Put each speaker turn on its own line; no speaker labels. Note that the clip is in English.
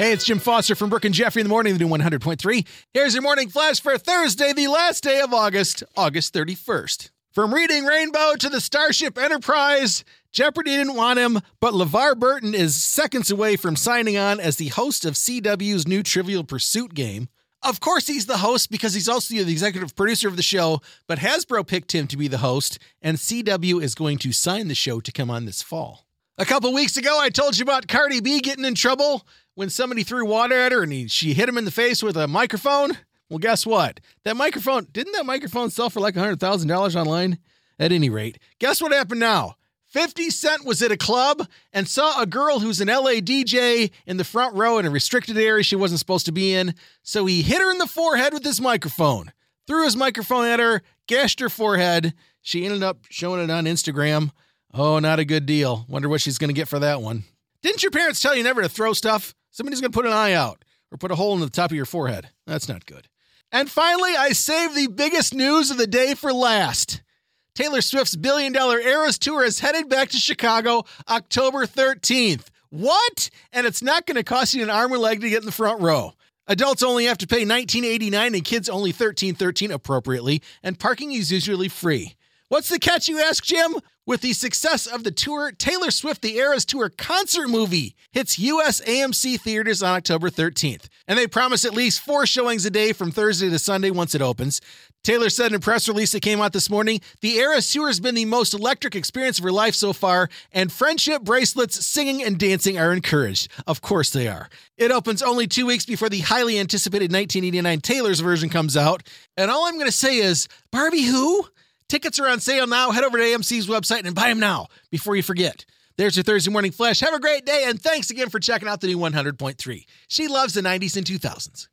Hey, it's Jim Foster from Brooke and Jeffrey in the morning, the new 100.3. Here's your morning flash for Thursday, the last day of August, August 31st. From Reading Rainbow to the Starship Enterprise, Jeopardy didn't want him, but LeVar Burton is seconds away from signing on as the host of CW's new Trivial Pursuit game. Of course, he's the host because he's also the executive producer of the show, but Hasbro picked him to be the host, and CW is going to sign the show to come on this fall. A couple weeks ago, I told you about Cardi B getting in trouble when somebody threw water at her and he, she hit him in the face with a microphone. Well, guess what? That microphone, didn't that microphone sell for like $100,000 online? At any rate, guess what happened now? 50 Cent was at a club and saw a girl who's an LA DJ in the front row in a restricted area she wasn't supposed to be in. So he hit her in the forehead with his microphone, threw his microphone at her, gashed her forehead. She ended up showing it on Instagram. Oh, not a good deal. Wonder what she's going to get for that one. Didn't your parents tell you never to throw stuff? Somebody's going to put an eye out or put a hole in the top of your forehead. That's not good. And finally, I saved the biggest news of the day for last. Taylor Swift's billion dollar Eras tour is headed back to Chicago October 13th. What? And it's not going to cost you an arm or leg to get in the front row. Adults only have to pay $19.89 and kids only $13.13 appropriately, and parking is usually free. What's the catch, you ask, Jim? With the success of the tour, Taylor Swift The Eras Tour concert movie hits US AMC theaters on October 13th. And they promise at least four showings a day from Thursday to Sunday once it opens. Taylor said in a press release that came out this morning The Eras Tour has been the most electric experience of her life so far, and friendship bracelets, singing, and dancing are encouraged. Of course they are. It opens only two weeks before the highly anticipated 1989 Taylor's version comes out. And all I'm going to say is Barbie who? Tickets are on sale now. Head over to AMC's website and buy them now before you forget. There's your Thursday morning flash. Have a great day, and thanks again for checking out the new 100.3. She loves the 90s and 2000s.